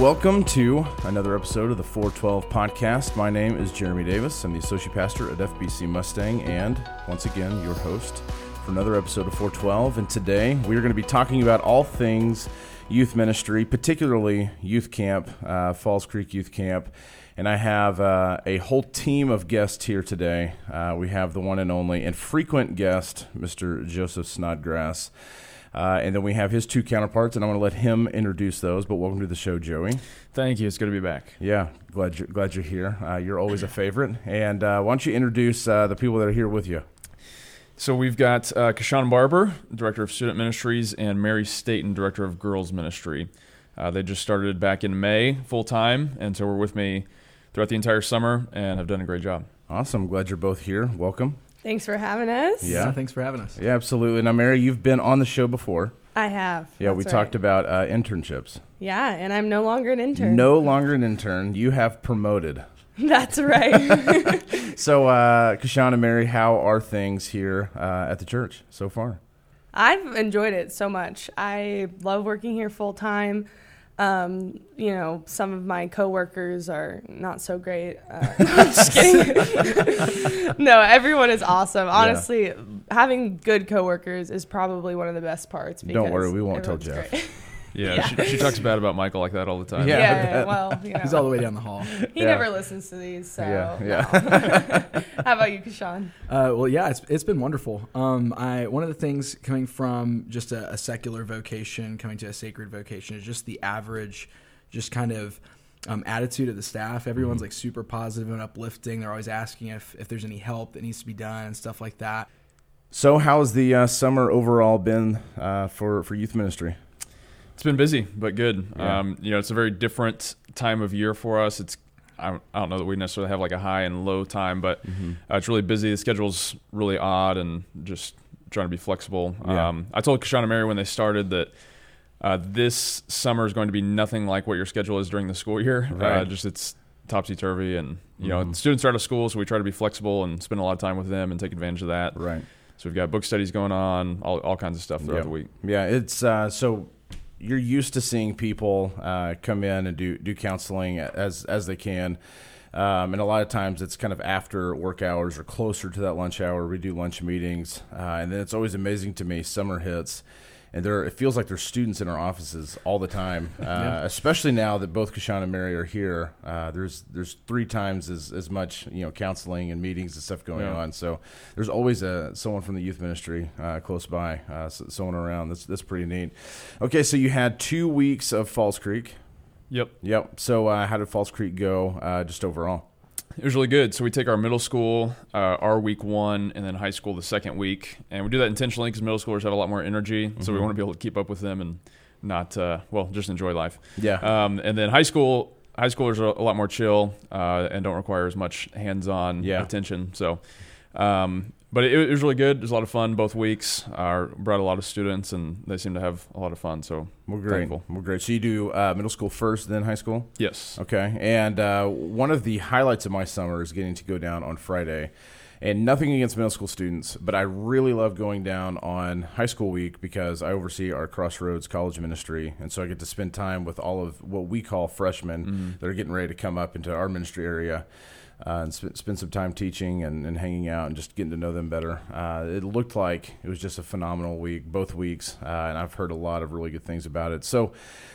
Welcome to another episode of the 412 podcast. My name is Jeremy Davis. I'm the associate pastor at FBC Mustang, and once again, your host for another episode of 412. And today we are going to be talking about all things youth ministry, particularly youth camp, uh, Falls Creek Youth Camp. And I have uh, a whole team of guests here today. Uh, we have the one and only and frequent guest, Mr. Joseph Snodgrass. Uh, and then we have his two counterparts, and I'm going to let him introduce those. But welcome to the show, Joey. Thank you. It's good to be back. Yeah, glad you're, glad you're here. Uh, you're always a favorite. And uh, why don't you introduce uh, the people that are here with you? So we've got uh, Kashaun Barber, Director of Student Ministries, and Mary Staten, Director of Girls Ministry. Uh, they just started back in May full time, and so were with me throughout the entire summer and have done a great job. Awesome. Glad you're both here. Welcome. Thanks for having us. Yeah. thanks for having us. Yeah, absolutely. Now, Mary, you've been on the show before. I have. Yeah, we That's talked about uh, internships. Yeah, and I'm no longer an intern. No longer an intern. You have promoted. That's right. So, uh, Kashaun and Mary, how are things here uh, at the church so far? I've enjoyed it so much. I love working here full time. Um, you know, some of my coworkers are not so great. Uh, I'm just kidding. no, everyone is awesome. Honestly, having good coworkers is probably one of the best parts. Don't worry, we won't tell Jeff. Great. Yeah, Yeah. She, she talks bad about Michael like that all the time. Yeah. yeah, well, you know, He's all the way down the hall. he Yeah. never listens to these. So, Yeah, yeah. How about you, Kashaun? Uh, well, yeah, it's, it's been wonderful. Um, I one of the things coming from just a, a secular vocation, coming to a sacred vocation, is just the average, just kind of um, attitude of the staff. Everyone's like super positive and uplifting. They're always asking if if there's any help that needs to be done and stuff like that. So, how's the uh, summer overall been uh, for, for youth ministry? It's been busy, but good. Yeah. Um, you know, it's a very different time of year for us. It's I don't, I don't know that we necessarily have like a high and low time, but uh, it's really busy. The schedule's really odd, and just trying to be flexible. Yeah. Um, I told Kashana Mary when they started that uh, this summer is going to be nothing like what your schedule is during the school year. Uh, Right. just it's topsy turvy, and you know, Mhm. students are out of school, so we try to be flexible and spend a lot of time with them and take advantage of that. Right. So we've got book studies going on, all, all kinds of stuff throughout the week. Yeah, it's uh, so you're used to seeing people uh, come in and do do counseling as as they can. Um, and a lot of times it's kind of after work hours or closer to that lunch hour. We do lunch meetings, uh, and then it's always amazing to me. Summer hits, and there it feels like there's students in our offices all the time. Uh, Yeah. Especially now that both Kashaun and Mary are here, uh, there's there's three times as, as much you know counseling and meetings and stuff going Yeah. on. So there's always a someone from the youth ministry uh, close by, uh, someone around. That's that's pretty neat. Okay, so you had two weeks of Falls Creek. Yep. Yep. So uh, how did Falls Creek go, uh, just overall? It was really good. So we take our middle school, uh, our week one, and then high school the second week, and we do that intentionally because middle schoolers have a lot more energy. So we Mhm. want to be able to keep up with them and not, uh, well, just enjoy life. Yeah. Um, and then high school, high schoolers are a lot more chill uh, and don't require as much hands-on Yeah. attention. So, um, but it, it was really good. It was a lot of fun both weeks. Uh, brought a lot of students, and they seem to have a lot of fun. So We're great. thankful. We're great. So you do uh, middle school first, then high school. yes, Okay. And uh, one of the highlights of my summer is getting to go down on Friday. And nothing against middle school students, but I really love going down on high school week because I oversee our Crossroads College Ministry. And so I get to spend time with all of what we call freshmen that are getting ready to come up into our ministry area. Uh, and sp- spend some time teaching and, and hanging out and just getting to know them better. Uh, it looked like it was just a phenomenal week, both weeks, uh, and I've heard a lot of really good things about it. So,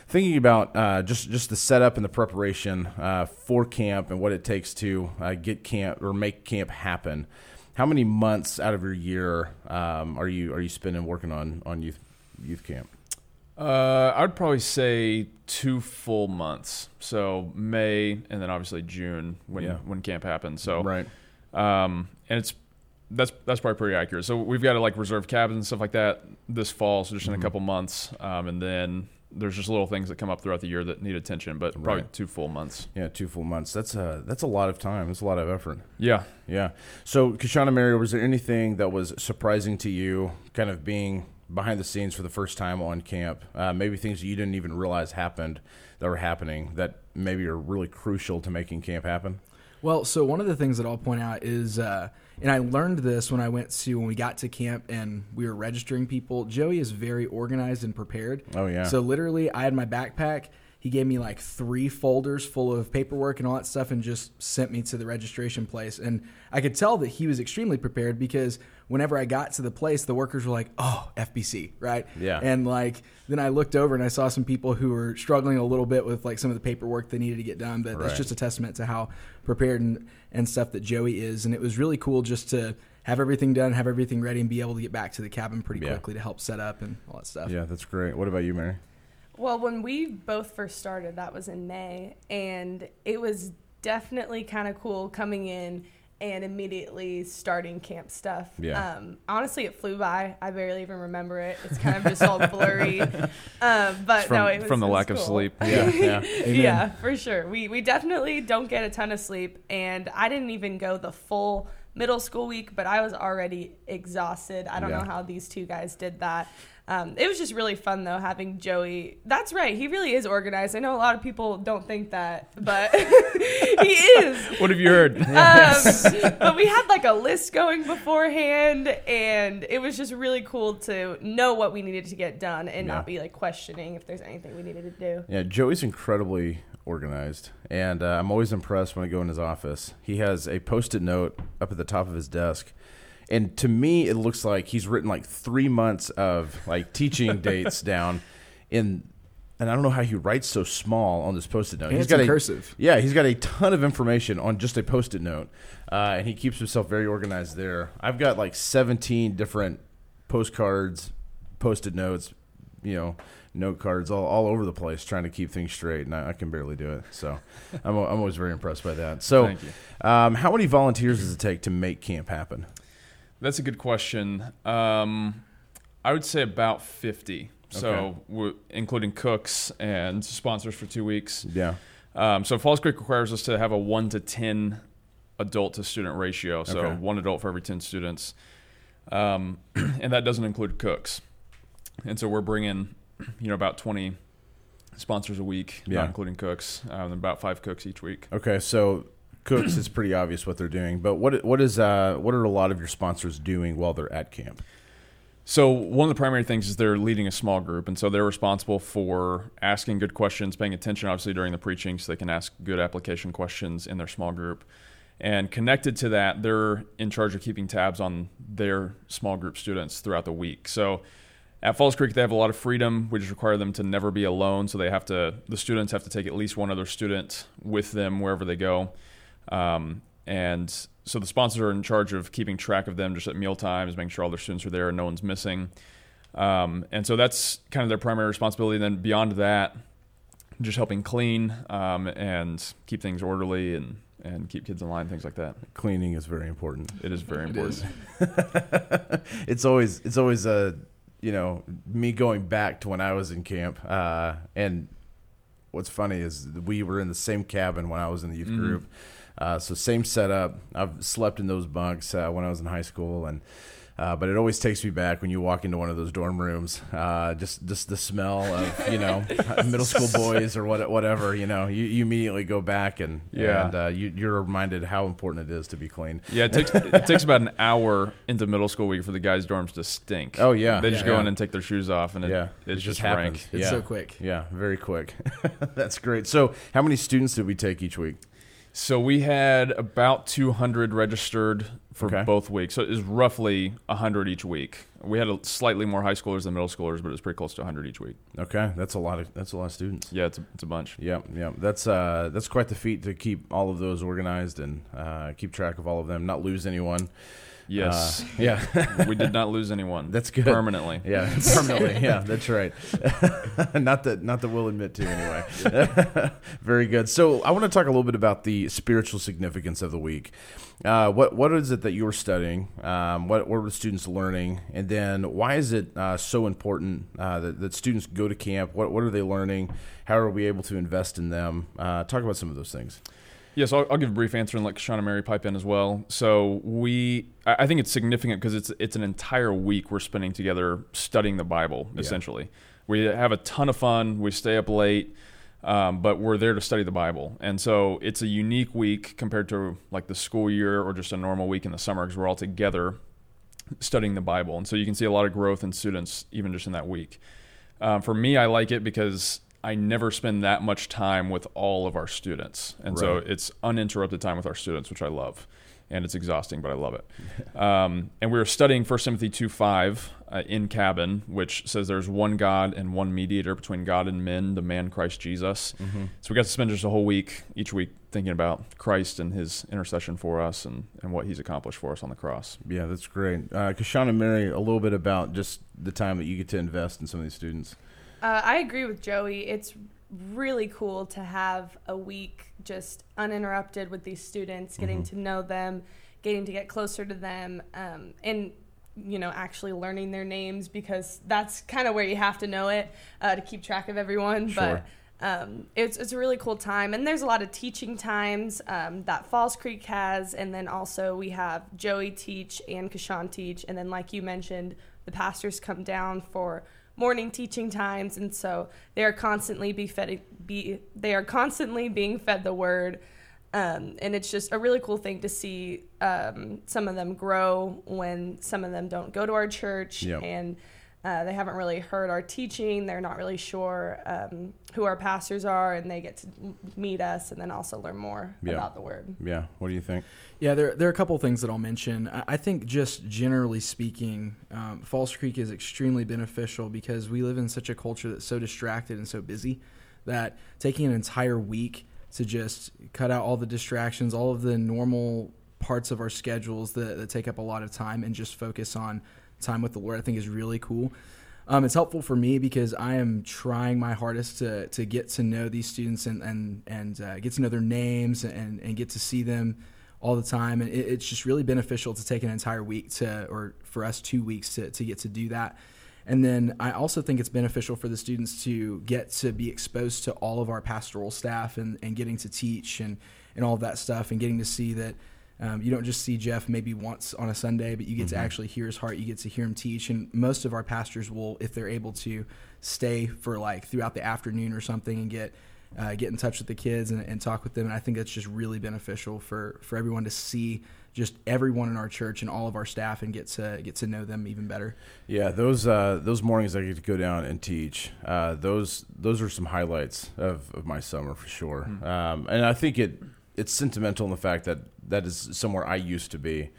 thinking about uh, just just the setup and the preparation uh, for camp and what it takes to uh, get camp or make camp happen. How many months out of your year um, are you are you spending working on on youth youth camp? Uh, I'd probably say two full months. So May and then obviously June when Yeah. when camp happens. So right, um, and it's that's that's probably pretty accurate. So we've got to like reserve cabins and stuff like that this fall. So just in Mhm. a couple months, um, and then there's just little things that come up throughout the year that need attention. But probably Right. two full months. yeah, two full months. That's a that's a lot of time. That's a lot of effort. Yeah. Yeah. So, Kashana Mary, was there anything that was surprising to you, kind of being behind the scenes for the first time on camp? Uh, maybe things that you didn't even realize happened that were happening that maybe are really crucial to making camp happen? Well, so one of the things that I'll point out is, uh, and I learned this when I went to when we got to camp and we were registering people. Joey is very organized and prepared. Oh, yeah. So literally, I had my backpack. He gave me like three folders full of paperwork and all that stuff and just sent me to the registration place. And I could tell that he was extremely prepared because whenever I got to the place, the workers were like, "Oh, FBC, right?" Yeah. And like then I looked over and I saw some people who were struggling a little bit with like some of the paperwork they needed to get done. But Right. that's just a testament to how prepared and, and stuff that Joey is. And it was really cool just to have everything done, have everything ready, and be able to get back to the cabin pretty Yeah. quickly to help set up and all that stuff. Yeah, that's great. What about you, Mary? Well, when we both first started, that was in May, and it was definitely kind of cool coming in and immediately starting camp stuff. Yeah. Um, honestly, it flew by. I barely even remember it. It's kind of just all blurry. Um, but From, no, it was from the it was lack of sleep. Yeah, yeah. yeah, for sure. We we definitely don't get a ton of sleep, and I didn't even go the full middle school week, but I was already exhausted. I don't Yeah. know how these two guys did that. Um, it was just really fun though having Joey. That's right, he really is organized. I know a lot of people don't think that, but he is. What have you heard? Um, but we had like a list going beforehand, and it was just really cool to know what we needed to get done and Yeah. not be like questioning if there's anything we needed to do. Yeah, Joey's incredibly organized, and uh, I'm always impressed when I go in his office. He has a post-it note up at the top of his desk, and to me, it looks like he's written like three months of like teaching dates down in. And I don't know how he writes so small on this post-it note. And He's got a, cursive. Yeah, he's got a ton of information on just a post-it note, uh, and he keeps himself very organized there. I've got like 17 different postcards, post-it notes, you know, note cards all, all over the place, trying to keep things straight, and I, I can barely do it. So I'm, I'm always very impressed by that. So, Thank you. um, how many volunteers does it take to make camp happen? That's a good question. Um, I would say about 50. Okay. So, including cooks and sponsors for two weeks. Yeah. Um, so, Falls Creek requires us to have a 1 to 10 adult to student ratio. So, Okay. one adult for every 10 students. Um, and that doesn't include cooks. And so, we're bringing, you know, about 20 sponsors a week, Yeah. not including cooks, um, and about five cooks each week. Okay, so cooks, it's pretty obvious what they're doing, but what what is uh, what are a lot of your sponsors doing while they're at camp? So one of the primary things is they're leading a small group, and so they're responsible for asking good questions, paying attention obviously during the preaching, so they can ask good application questions in their small group. And connected to that, they're in charge of keeping tabs on their small group students throughout the week. So at Falls Creek, they have a lot of freedom. We just require them to never be alone, so they have to. The students have to take at least one other student with them wherever they go. Um, and so the sponsors are in charge of keeping track of them just at meal times, making sure all their students are there and no one's missing. Um, and so that's kind of their primary responsibility. And then beyond that, just helping clean um, and keep things orderly and, and keep kids in line, things like that. Cleaning is very important. It is very It important. is. it's always it's always a you know me going back to when I was in camp, uh, and what's funny is we were in the same cabin when I was in the youth Mhm. group. Uh, so same setup. I've slept in those bunks uh, when I was in high school, and uh, but it always takes me back when you walk into one of those dorm rooms. Uh, just just the smell of you know middle school boys or what whatever. You know, you, you immediately go back and Yeah. and uh, you, you're reminded how important it is to be clean. Yeah, it takes it takes about an hour into middle school week for the guys' dorms to stink. Oh yeah, they just yeah. go in and take their shoes off, and it, yeah, it, it just just happens. rank. It's yeah. so quick. Yeah, very quick. That's great. So, how many students did we take each week? So we had about 200 registered for Okay. both weeks. So it is roughly 100 each week. We had a, slightly more high schoolers than middle schoolers, but it was pretty close to 100 each week. Okay, that's a lot of that's a lot of students. Yeah, it's a, it's a bunch. Yeah, yeah, that's uh, that's quite the feat to keep all of those organized and uh, keep track of all of them, not lose anyone. Yes, Uh, yeah, we did not lose anyone. That's good. permanently. yeah, permanently. Yeah, that's right. not that not that we'll admit to anyway. Very good. So, I want to talk a little bit about the spiritual significance of the week. Uh, what what is it that you're studying? Um, what what are the students learning? And then why is it uh, so important uh, that, that students go to camp? What what are they learning? How are we able to invest in them? Uh, talk about some of those things. Yes, I'll, I'll give a brief answer and let Sean and Mary pipe in as well. So we, I think it's significant because it's it's an entire week we're spending together studying the Bible. Yeah. Essentially, we have a ton of fun. We stay up late, um, but we're there to study the Bible, and so it's a unique week compared to like the school year or just a normal week in the summer because we're all together studying the Bible, and so you can see a lot of growth in students even just in that week. Um, for me, I like it because I never spend that much time with all of our students, and so it's uninterrupted time with our students, which I love, and it's exhausting, but I love it. um, and we were studying 1 Timothy two five uh, in cabin, which says there's one God and one mediator between God and men, the man Christ Jesus. So we got to spend just a whole week each week thinking about Christ and His intercession for us and and what He's accomplished for us on the cross. Yeah, that's great. Uh, Kashaun and Mary, a little bit about just the time that you get to invest in some of these students. Uh, I agree with Joey. It's really cool to have a week just uninterrupted with these students, getting to know them, getting to get closer to them, um, and you know actually learning their names because that's kind of where you have to know it uh, to keep track of everyone. Sure. But um, it's it's a really cool time, and there's a lot of teaching times um, that Falls Creek has, and then also we have Joey teach and Kashaun teach, and then like you mentioned, the pastors come down for morning teaching times, and so they are constantly be fed be they are constantly being fed the word. Um, and it's just a really cool thing to see um, some of them grow when some of them don't go to our church Yep. and uh, they haven't really heard our teaching. They're not really sure um, who our pastors are, and they get to meet us and then also learn more Yeah. about the word. Yeah, what do you think? Yeah, there, there are a couple of things that I'll mention. I I think, just generally speaking, um, Falls Creek is extremely beneficial because we live in such a culture that's so distracted and so busy that taking an entire week to just cut out all the distractions, all of the normal parts of our schedules that, that take up a lot of time, and just focus on time with the Lord, I think is really cool. Um, it's helpful for me because I am trying my hardest to, to get to know these students and and, and uh, get to know their names and, and get to see them all the time. And it, it's just really beneficial to take an entire week to, or for us, two weeks to, to get to do that. And then I also think it's beneficial for the students to get to be exposed to all of our pastoral staff and, and getting to teach and, and all of that stuff and getting to see that um, you don't just see Jeff maybe once on a Sunday, but you get to actually hear his heart. You get to hear him teach. And most of our pastors will, if they're able to, stay for like throughout the afternoon or something and get uh, get in touch with the kids and, and talk with them. And I think that's just really beneficial for, for everyone to see just everyone in our church and all of our staff and get to get to know them even better. Yeah, those uh, those mornings I get to go down and teach. Uh, those those are some highlights of, of my summer for sure. Um, and I think it it's sentimental in the fact that that is somewhere I used to be.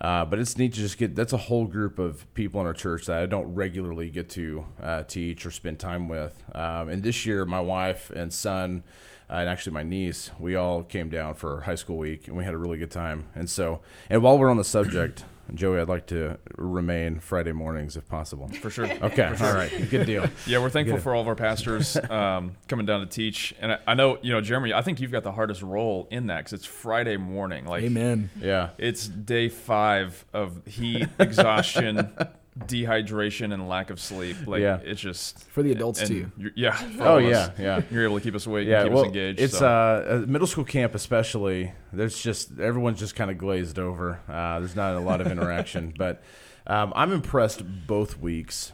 Uh, but it's neat to just get that's a whole group of people in our church that I don't regularly get to uh, teach or spend time with. Um, and this year, my wife and son, uh, and actually my niece, we all came down for high school week and we had a really good time. And so, and while we're on the subject, Joey, I'd like to remain Friday mornings if possible. For sure. Okay, all right, good deal. Yeah, we're thankful Get for all of our pastors um, coming down to teach, and I, I know you know Jeremy. I think you've got the hardest role in that because it's Friday morning. Like, Amen. Yeah, it's day five of heat, exhaustion, dehydration, and lack of sleep. Like, Yeah. it's just For the adults, and too. you're- Yeah. Oh all yeah, yeah. You're able to keep us awake. Yeah, and keep well, us engaged. it's so. uh, a middle school camp especially. There's just everyone's just kind of glazed over. Uh, there's not a lot of interaction, but um, I'm impressed both weeks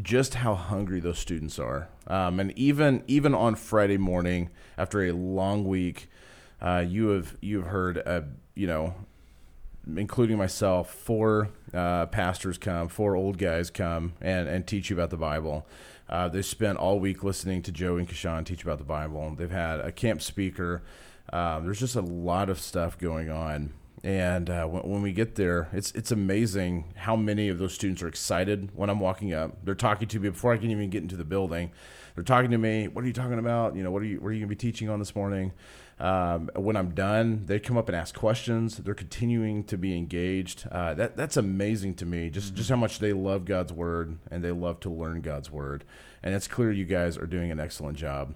just how hungry those students are. Um, and even even on Friday morning after a long week, uh, you have you have heard uh, you know including myself, four uh, pastors come, four old guys come and, and teach you about the Bible. Uh, they spent all week listening to Joe and Kashaun teach about the Bible. They've had a camp speaker. Uh, there's just a lot of stuff going on. And uh, when, when we get there, it's it's amazing how many of those students are excited when I'm walking up. They're talking to me before I can even get into the building. They're talking to me. What are you talking about? You know, what are you what are you going to be teaching on this morning? Um, when I'm done, they come up and ask questions. They're continuing to be engaged. Uh, that that's amazing to me. Just just how much they love God's word and they love to learn God's word. And it's clear you guys are doing an excellent job.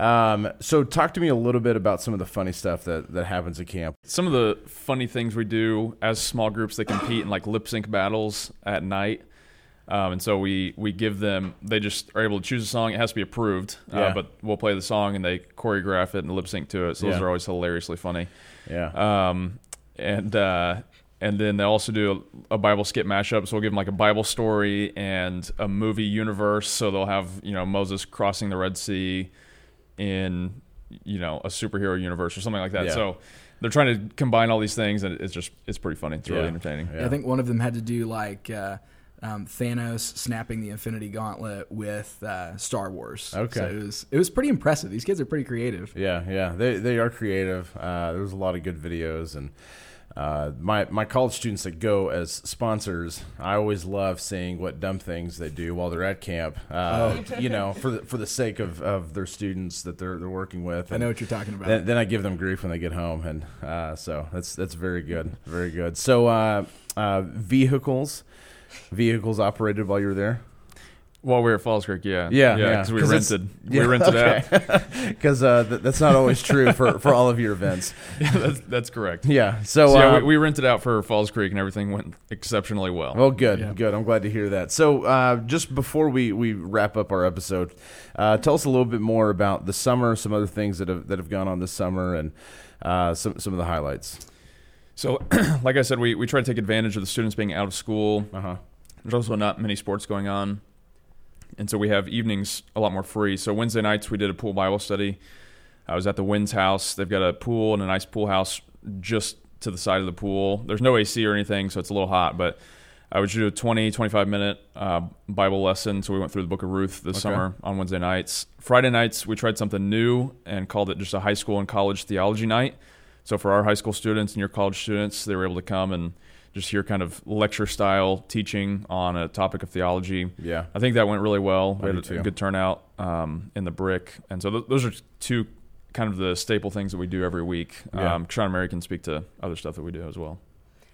Um, so talk to me a little bit about some of the funny stuff that that happens at camp. Some of the funny things we do as small groups that compete in like lip sync battles at night. Um, and so we, we give them, they just are able to choose a song. It has to be approved, uh, Yeah. but we'll play the song and they choreograph it and lip sync to it. So those Yeah. are always hilariously funny. Yeah. Um, and uh, and then they also do a, a Bible skit mashup. So we'll give them like a Bible story and a movie universe. So they'll have you know Moses crossing the Red Sea in you know a superhero universe or something like that. Yeah. So they're trying to combine all these things, and it's just it's pretty funny. It's really Yeah. entertaining. Yeah. I think one of them had to do like uh, um, Thanos snapping the Infinity Gauntlet with uh, Star Wars. Okay. so it was it was pretty impressive. These kids are pretty creative. Yeah, yeah, they they are creative. Uh, there's a lot of good videos, and uh, my my college students that go as sponsors, I always love seeing what dumb things they do while they're at camp. Uh, You know, for the, for the sake of, of their students that they're they're working with. I know what you're talking about. Then, then I give them grief when they get home, and uh, so that's that's very good, very good. So uh, uh, vehicles, vehicles operated while you were there. While we were at Falls Creek, yeah, Yeah, yeah, yeah, because we 'cause it's- rented, yeah, we rented okay. out. Because uh, th- that's not always true for, for all of your events. Yeah, that's, that's correct. Yeah. So, So, yeah, uh, we, we rented out for Falls Creek, and everything went exceptionally well. Well, good, Yeah. good. I'm glad to hear that. So, uh, just before we, we wrap up our episode, uh, tell us a little bit more about the summer, some other things that have that have gone on this summer, and uh, some some of the highlights. So, like I said, we, we try to take advantage of the students being out of school. Uh huh. There's also not many sports going on. And so we have evenings a lot more free. So Wednesday nights we did a pool Bible study. I was at the Wynn's house. They've got a pool and a nice pool house just to the side of the pool. There's no AC or anything, so it's a little hot, but I would do a 20, 25 minute uh, Bible lesson. So we went through the book of Ruth this Okay. summer on Wednesday nights. Friday nights, we tried something new and called it just a high school and college theology night. So for our high school students and your college students, they were able to come and just hear kind of lecture style teaching on a topic of theology. Yeah. I think that went really well. I We do had too. a good turnout um, in the brick, and so th- those are two kind of the staple things that we do every week. Yeah. Um, Sean and Mary can speak to other stuff that we do as well.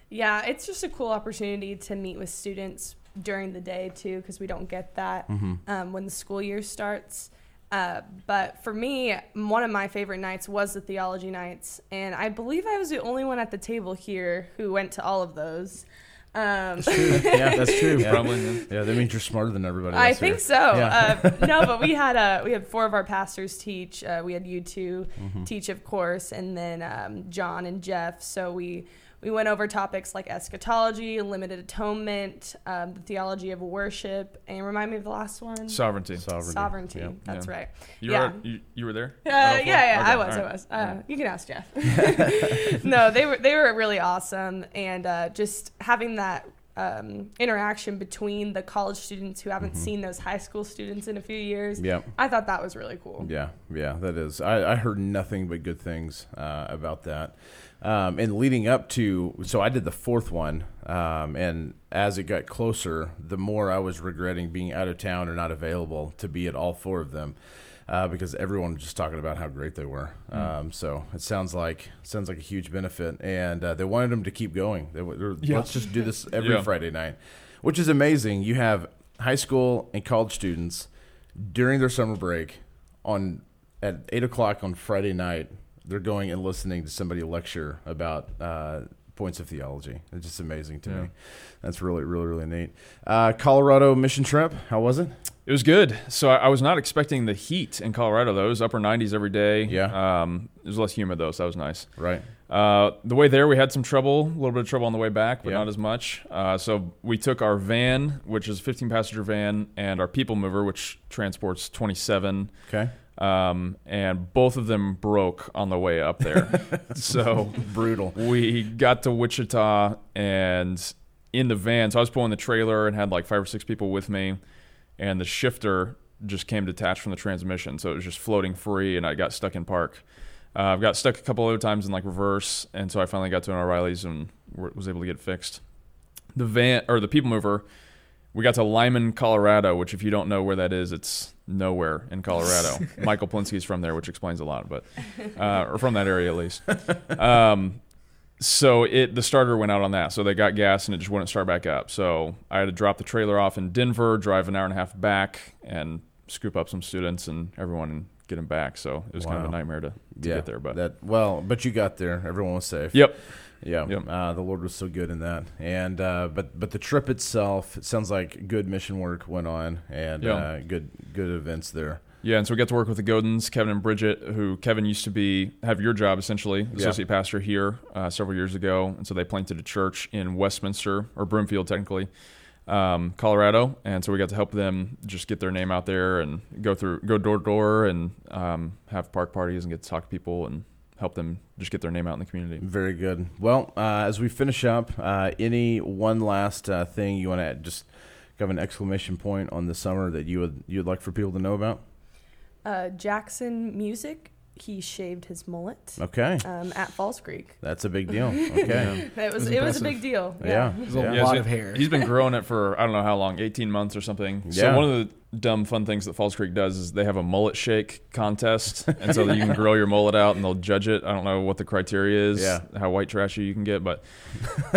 Yeah, it's just a cool opportunity to meet with students during the day too, because we don't get that Mm-hmm. um, when the school year starts. Uh, but for me, one of my favorite nights was the theology nights, and I believe I was the only one at the table here who went to all of those. Um, yeah, that's true. Yeah. Probably. yeah. Yeah, that means you're smarter than everybody. I else here. think so. Yeah. Uh, no, but we had uh, we had four of our pastors teach. Uh, we had you 2 Mm-hmm. teach, of course, and then um, John and Jeff. So we we went over topics like eschatology, limited atonement, um, the theology of worship, and remind me of the last one. Sovereignty. Sovereignty. Sovereignty. Yeah. That's Yeah. right. You, yeah. were, you, you were there? Uh, At yeah, all four? yeah, I was, all I was. Uh, you can ask Jeff. no, they were they were really awesome, and uh, just having that um, interaction between the college students who haven't Mm-hmm. seen those high school students in a few years. Yeah. I thought that was really cool. Yeah, yeah, that is. I, I heard nothing but good things uh, about that. Um, and leading up to, so I did the fourth one, um, and as it got closer, the more I was regretting being out of town or not available to be at all four of them, uh, because everyone was just talking about how great they were. Um, so it sounds like sounds like a huge benefit, and uh, they wanted them to keep going. They, were- Yeah. Let's just do this every Yeah. Friday night, which is amazing. You have high school and college students during their summer break on at eight o'clock on Friday night. They're going and listening to somebody lecture about uh, points of theology. It's just amazing to Yeah. me. That's really, really, really neat. Uh, Colorado mission trip. How was it? It was good. So I, I was not expecting the heat in Colorado, though. It was upper 90s every day. Yeah. Um, it was less humid, though, so that was nice. Right. Uh, the way there, we had some trouble, a little bit of trouble on the way back, but Yeah. not as much. Uh, so we took our van, which is a 15 passenger van, and our people mover, which transports 27. Okay. Um, and both of them broke on the way up there. so Brutal. we got to Wichita and in the van. So I was pulling the trailer and had like five or six people with me, and the shifter just came detached from the transmission, so it was just floating free, and I got stuck in park. Uh, I've got stuck a couple other times in like reverse, and so I finally got to an O'Reilly's and was able to get fixed. The van or the people mover, we got to Limon, Colorado, which if you don't know where that is, it's nowhere in Colorado. Michael Plinsky's from there, which explains a lot, but uh, or from that area at least. Um, so it the starter went out on that, so they got gas and it just wouldn't start back up. So I had to drop the trailer off in Denver, drive an hour and a half back, and scoop up some students and everyone and get them back. So it was kind of a nightmare to, to yeah. get there, but that well, but you got there. Everyone was safe. yep, Yeah, Yep. uh, the Lord was so good in that, and uh, but but the trip itself, it sounds like good mission work went on, and Yeah. uh, good good events there. Yeah, and so we got to work with the Godins, Kevin and Bridget, who Kevin used to be have your job essentially, Yeah. associate pastor here uh, several years ago, and so they planted a church in Westminster or Broomfield, technically, um, Colorado, and so we got to help them just get their name out there and go through, go door to door, and um, have park parties and get to talk to people and help them just get their name out in the community. Very good. Well, uh, as we finish up, uh, any one last uh, thing you want to just have an exclamation point on the summer that you would you'd like for people to know about? Uh, Jackson Music. He shaved his mullet Okay, um, at Falls Creek. that's a big deal. Okay, It was was it was a big deal. Yeah. There's a Yeah. lot of hair. He's been growing it for I don't know how long, 18 months or something. Yeah. So one of the dumb fun things that Falls Creek does is they have a mullet shake contest, and so you can grow your mullet out and they'll judge it. I don't know what the criteria is, Yeah. how white trashy you can get, but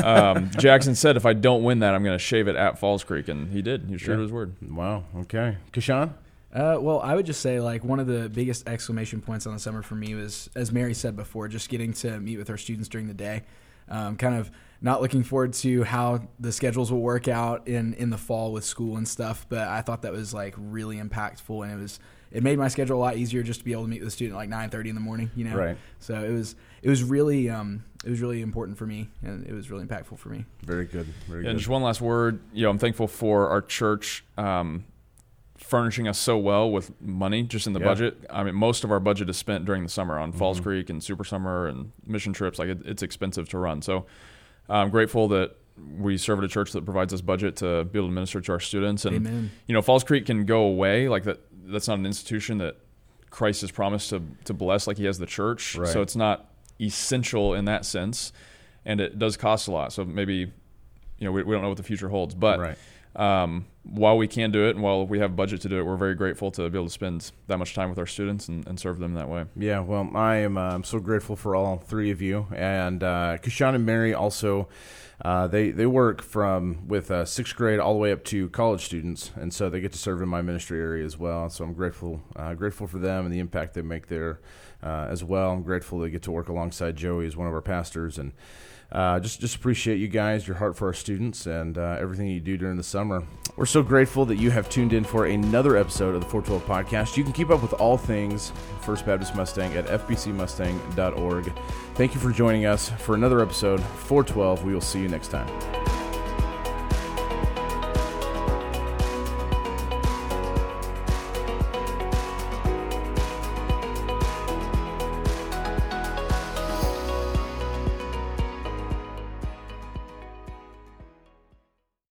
um, Jackson said if I don't win that, I'm going to shave it at Falls Creek, and he did. He was true Yeah. his word. wow. Okay, Kashaun. Uh, well, I would just say like one of the biggest exclamation points on the summer for me was, as Mary said before, just getting to meet with our students during the day. Um, kind of not looking forward to how the schedules will work out in in the fall with school and stuff, but I thought that was like really impactful, and it was it made my schedule a lot easier just to be able to meet with a student at like nine thirty in the morning. You know, Right. So it was it was really um, it was really important for me, and it was really impactful for me. Very good. Very Yeah, and good. just one last word. You know, I'm thankful for our church um, furnishing us so well with money just in the Yeah. budget. I mean, most of our budget is spent during the summer on Falls Mhm. Creek and Super Summer and mission trips. Like it, it's expensive to run. So I'm grateful that we serve at a church that provides us budget to be able to minister to our students. And Amen. you know, Falls Creek can go away. Like that. That's not an institution that Christ has promised to to bless like He has the church. Right. So it's not essential in that sense, and it does cost a lot. So maybe, you know, we, we don't know what the future holds, but right. Um, while we can do it and while we have budget to do it, we're very grateful to be able to spend that much time with our students and, and serve them that way. Yeah, well, I am uh, I'm so grateful for all three of you, and uh, Kashaun and Mary also. Uh, they they work from with uh, sixth grade all the way up to college students, and so they get to serve in my ministry area as well. So I'm grateful uh, grateful for them and the impact they make there uh, as well. I'm grateful they get to work alongside Joey as one of our pastors, and uh, just just appreciate you guys, your heart for our students, and uh, everything you do during the summer. We're so grateful that you have tuned in for another episode of the 412 podcast. You can keep up with all things First Baptist Mustang at fbcmustang.org. Thank you for joining us for another episode, 412. We will see you next time.